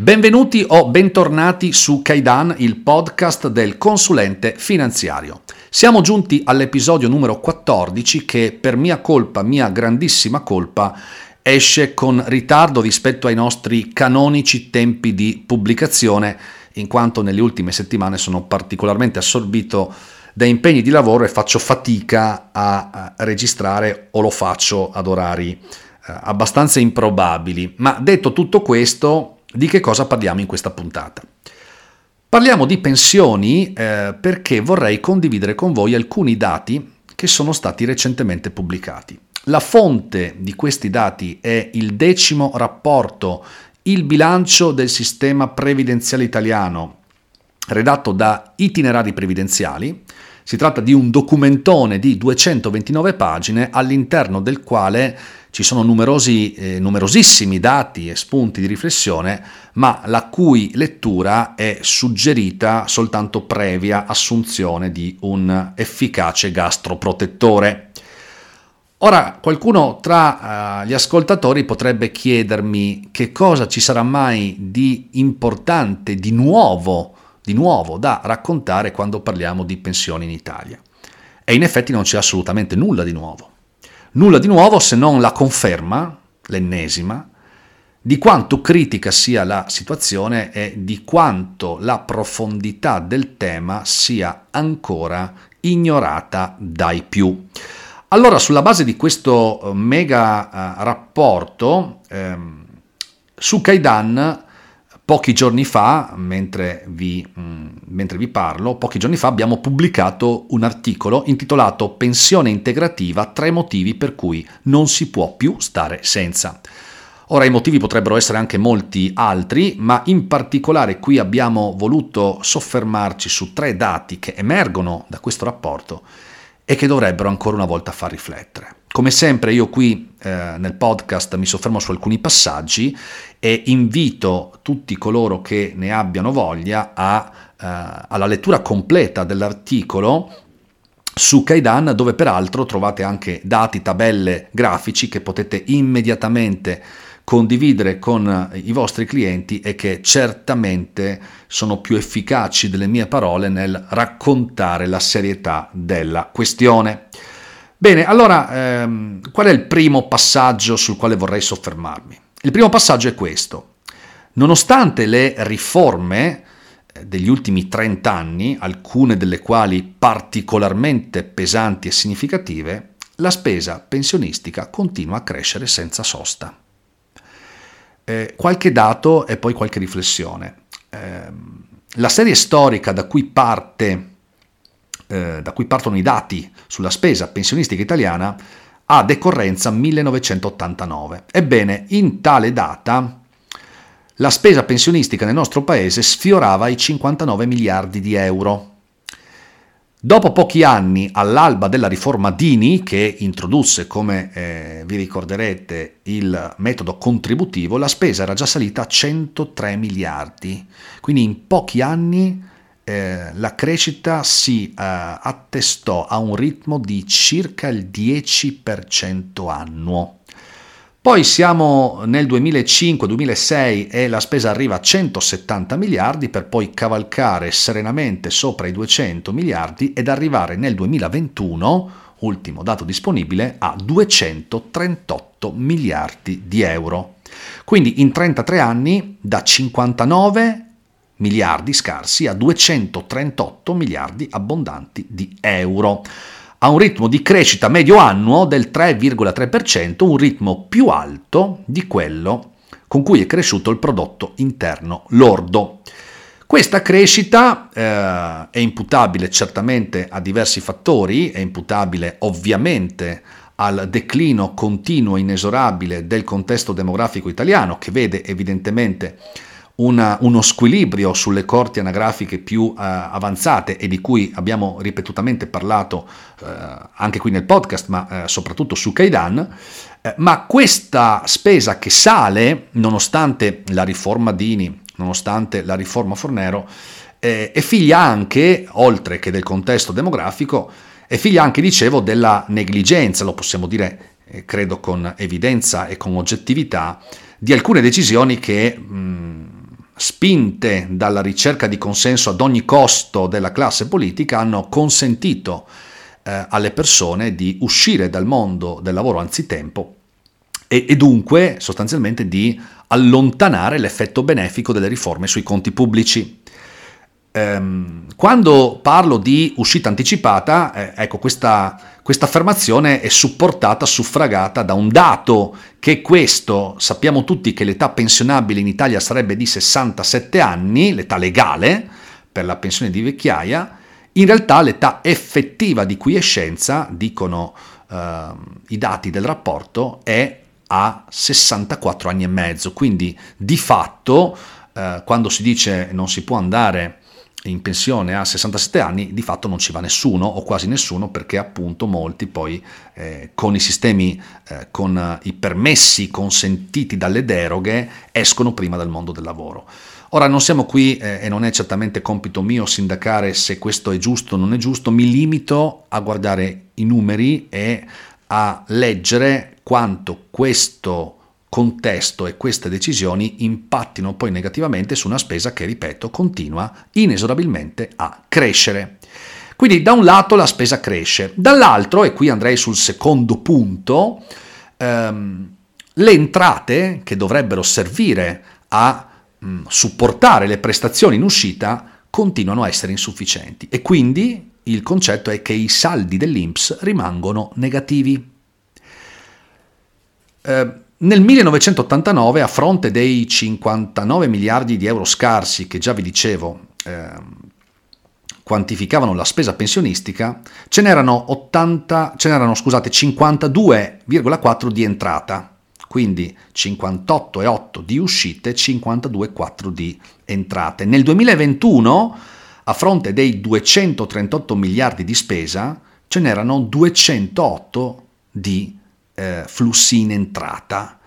Benvenuti o bentornati su Kaidan, il podcast del consulente finanziario. Siamo giunti all'episodio numero 14 che per mia colpa, mia grandissima colpa, esce con ritardo rispetto ai nostri canonici tempi di pubblicazione, in quanto nelle ultime settimane sono particolarmente assorbito da impegni di lavoro e faccio fatica a registrare o lo faccio ad orari eh, abbastanza improbabili. Ma detto tutto questo, di che cosa parliamo in questa puntata? Parliamo di pensioni eh, perché vorrei condividere con voi alcuni dati che sono stati recentemente pubblicati. La fonte di questi dati è il decimo rapporto Il bilancio del sistema previdenziale italiano, redatto da Itinerari Previdenziali. Si tratta di un documentone di 229 pagine all'interno del quale ci sono numerosi, eh, numerosissimi dati e spunti di riflessione, ma la cui lettura è suggerita soltanto previa assunzione di un efficace gastroprotettore. Ora, qualcuno tra uh, gli ascoltatori potrebbe chiedermi che cosa ci sarà mai di importante, di nuovo, di nuovo da raccontare quando parliamo di pensioni in Italia. E in effetti non c'è assolutamente nulla di nuovo. Nulla di nuovo se non la conferma, l'ennesima, di quanto critica sia la situazione e di quanto la profondità del tema sia ancora ignorata dai più. Allora, sulla base di questo eh, mega uh, rapporto, ehm, su Kaidan Pochi giorni fa, mentre vi, mh, mm, mentre vi, parlo, pochi giorni fa abbiamo pubblicato un articolo intitolato Pensione integrativa, tre motivi per cui non si può più stare senza. Ora i motivi potrebbero essere anche molti altri, ma in particolare qui abbiamo voluto soffermarci su tre dati che emergono da questo rapporto e che dovrebbero ancora una volta far riflettere. Come sempre io qui eh, nel podcast mi soffermo su alcuni passaggi e invito tutti coloro che ne abbiano voglia a, eh, alla lettura completa dell'articolo su Kaidan dove peraltro trovate anche dati, tabelle, grafici che potete immediatamente condividere con i vostri clienti e che certamente sono più efficaci delle mie parole nel raccontare la serietà della questione. Bene, allora ehm, qual è il primo passaggio sul quale vorrei soffermarmi? Il primo passaggio è questo. Nonostante le riforme eh, degli ultimi 30 anni, alcune delle quali particolarmente pesanti e significative, la spesa pensionistica continua a crescere senza sosta. Eh, qualche dato e poi qualche riflessione. Eh, la serie storica da cui parte eh, da cui partono i dati sulla spesa pensionistica italiana ha decorrenza 1989. Ebbene, in tale data la spesa pensionistica nel nostro paese sfiorava i 59 miliardi di euro. Dopo pochi anni, all'alba della riforma Dini, che introdusse, come eh, vi ricorderete, il metodo contributivo, la spesa era già salita a 103 miliardi. Quindi in pochi anni eh, la crescita si eh, attestò a un ritmo di circa il 10% annuo. Poi siamo nel 2005-2006 e la spesa arriva a 170 miliardi per poi cavalcare serenamente sopra i 200 miliardi ed arrivare nel 2021, ultimo dato disponibile, a 238 miliardi di euro. Quindi in 33 anni da 59 miliardi scarsi a 238 miliardi abbondanti di euro. A un ritmo di crescita medio annuo del 3,3%, un ritmo più alto di quello con cui è cresciuto il prodotto interno lordo. Questa crescita eh, è imputabile certamente a diversi fattori, è imputabile ovviamente al declino continuo e inesorabile del contesto demografico italiano che vede evidentemente una, uno squilibrio sulle corti anagrafiche più eh, avanzate e di cui abbiamo ripetutamente parlato eh, anche qui nel podcast, ma eh, soprattutto su Kaidan, eh, ma questa spesa che sale, nonostante la riforma Dini, nonostante la riforma Fornero, eh, è figlia anche, oltre che del contesto demografico, è figlia anche, dicevo, della negligenza, lo possiamo dire, eh, credo con evidenza e con oggettività, di alcune decisioni che... Mh, spinte dalla ricerca di consenso ad ogni costo della classe politica, hanno consentito eh, alle persone di uscire dal mondo del lavoro anzitempo e, e dunque sostanzialmente di allontanare l'effetto benefico delle riforme sui conti pubblici. Ehm, quando parlo di uscita anticipata, eh, ecco, questa, questa affermazione è supportata, suffragata da un dato che questo, sappiamo tutti che l'età pensionabile in Italia sarebbe di 67 anni, l'età legale per la pensione di vecchiaia, in realtà l'età effettiva di quiescenza, dicono eh, i dati del rapporto, è a 64 anni e mezzo, quindi di fatto eh, quando si dice non si può andare in pensione a 67 anni, di fatto non ci va nessuno o quasi nessuno perché appunto molti poi eh, con i sistemi, eh, con i permessi consentiti dalle deroghe escono prima dal mondo del lavoro. Ora non siamo qui eh, e non è certamente compito mio sindacare se questo è giusto o non è giusto, mi limito a guardare i numeri e a leggere quanto questo contesto e queste decisioni impattino poi negativamente su una spesa che, ripeto, continua inesorabilmente a crescere. Quindi da un lato la spesa cresce, dall'altro, e qui andrei sul secondo punto, ehm, le entrate che dovrebbero servire a mh, mm, supportare le prestazioni in uscita continuano a essere insufficienti e quindi il concetto è che i saldi dell'INPS rimangono negativi. Eh, nel 1989, a fronte dei 59 miliardi di euro scarsi che già vi dicevo eh, quantificavano la spesa pensionistica, ce n'erano, 80, ce n'erano scusate, 52,4 di entrata, quindi 58,8 di uscite, 52,4 di entrate. Nel 2021, a fronte dei 238 miliardi di spesa, ce n'erano 208 di entrate eh, flussi in entrata.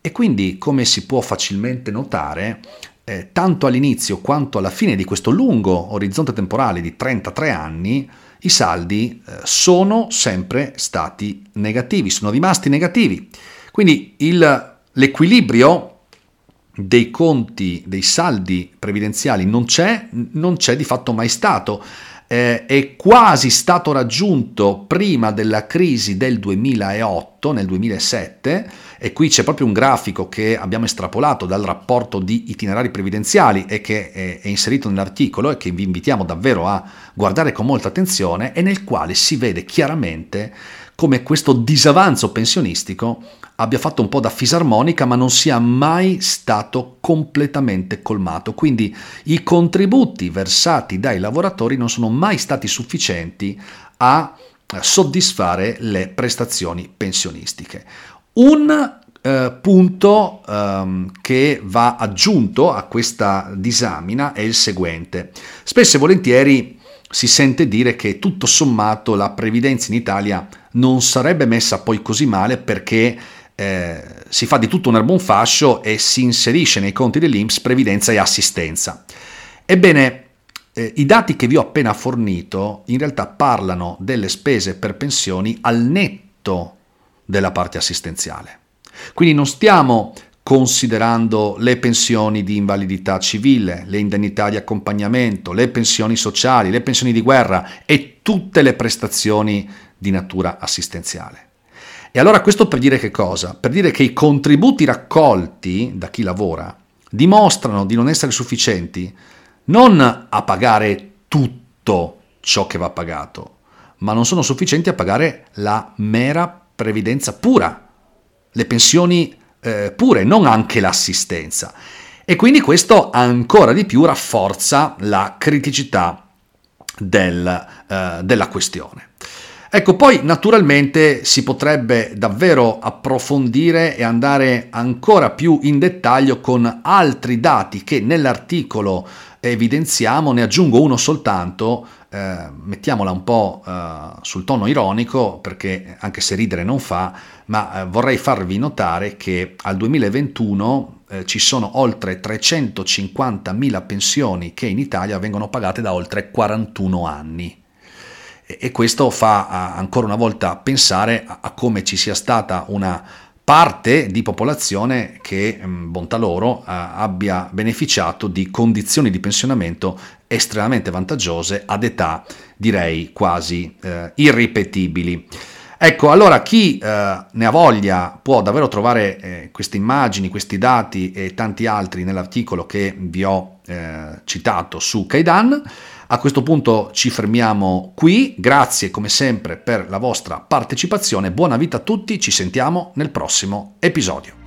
E quindi, come si può facilmente notare, eh, tanto all'inizio quanto alla fine di questo lungo orizzonte temporale di 33 anni, i saldi eh, sono sempre stati negativi, sono rimasti negativi. Quindi il, l'equilibrio dei conti, dei saldi previdenziali non c'è, non c'è di fatto mai stato eh, è quasi stato raggiunto prima della crisi del 2008, nel 2007, e qui c'è proprio un grafico che abbiamo estrapolato dal rapporto di itinerari previdenziali e che è, è inserito nell'articolo e che vi invitiamo davvero a guardare con molta attenzione e nel quale si vede chiaramente come questo disavanzo pensionistico abbia fatto un po' da fisarmonica ma non sia mai stato completamente colmato. Quindi i contributi versati dai lavoratori non sono mai stati sufficienti a soddisfare le prestazioni pensionistiche. Un eh, punto ehm, che va aggiunto a questa disamina è il seguente. Spesso e volentieri si sente dire che tutto sommato la previdenza in Italia non sarebbe messa poi così male perché eh, si fa di tutto un un fascio e si inserisce nei conti dell'Inps previdenza e assistenza. Ebbene, eh, i dati che vi ho appena fornito in realtà parlano delle spese per pensioni al netto della parte assistenziale. Quindi non stiamo considerando le pensioni di invalidità civile, le indennità di accompagnamento, le pensioni sociali, le pensioni di guerra e tutte le prestazioni di natura assistenziale. E allora questo per dire che cosa? Per dire che i contributi raccolti da chi lavora dimostrano di non essere sufficienti non a pagare tutto ciò che va pagato, ma non sono sufficienti a pagare la mera previdenza pura, le pensioni eh, pure, non anche l'assistenza. E quindi questo ancora di più rafforza la criticità del, eh, della questione. Ecco, poi naturalmente si potrebbe davvero approfondire e andare ancora più in dettaglio con altri dati che nell'articolo evidenziamo, ne aggiungo uno soltanto, eh, mettiamola un po' eh, sul tono ironico, perché anche se ridere non fa, ma eh, vorrei farvi notare che al 2021 eh, ci sono oltre 350.000 pensioni che in Italia vengono pagate da oltre 41 anni. E questo fa ancora una volta pensare a come ci sia stata una parte di popolazione che, mm, bontà loro, abbia beneficiato di condizioni di pensionamento estremamente vantaggiose ad età direi quasi eh, irripetibili. Ecco, allora chi eh, ne ha voglia può davvero trovare eh, queste immagini, questi dati e tanti altri nell'articolo che vi ho eh, citato su Kaidan. A questo punto ci fermiamo qui, grazie come sempre per la vostra partecipazione, buona vita a tutti, ci sentiamo nel prossimo episodio.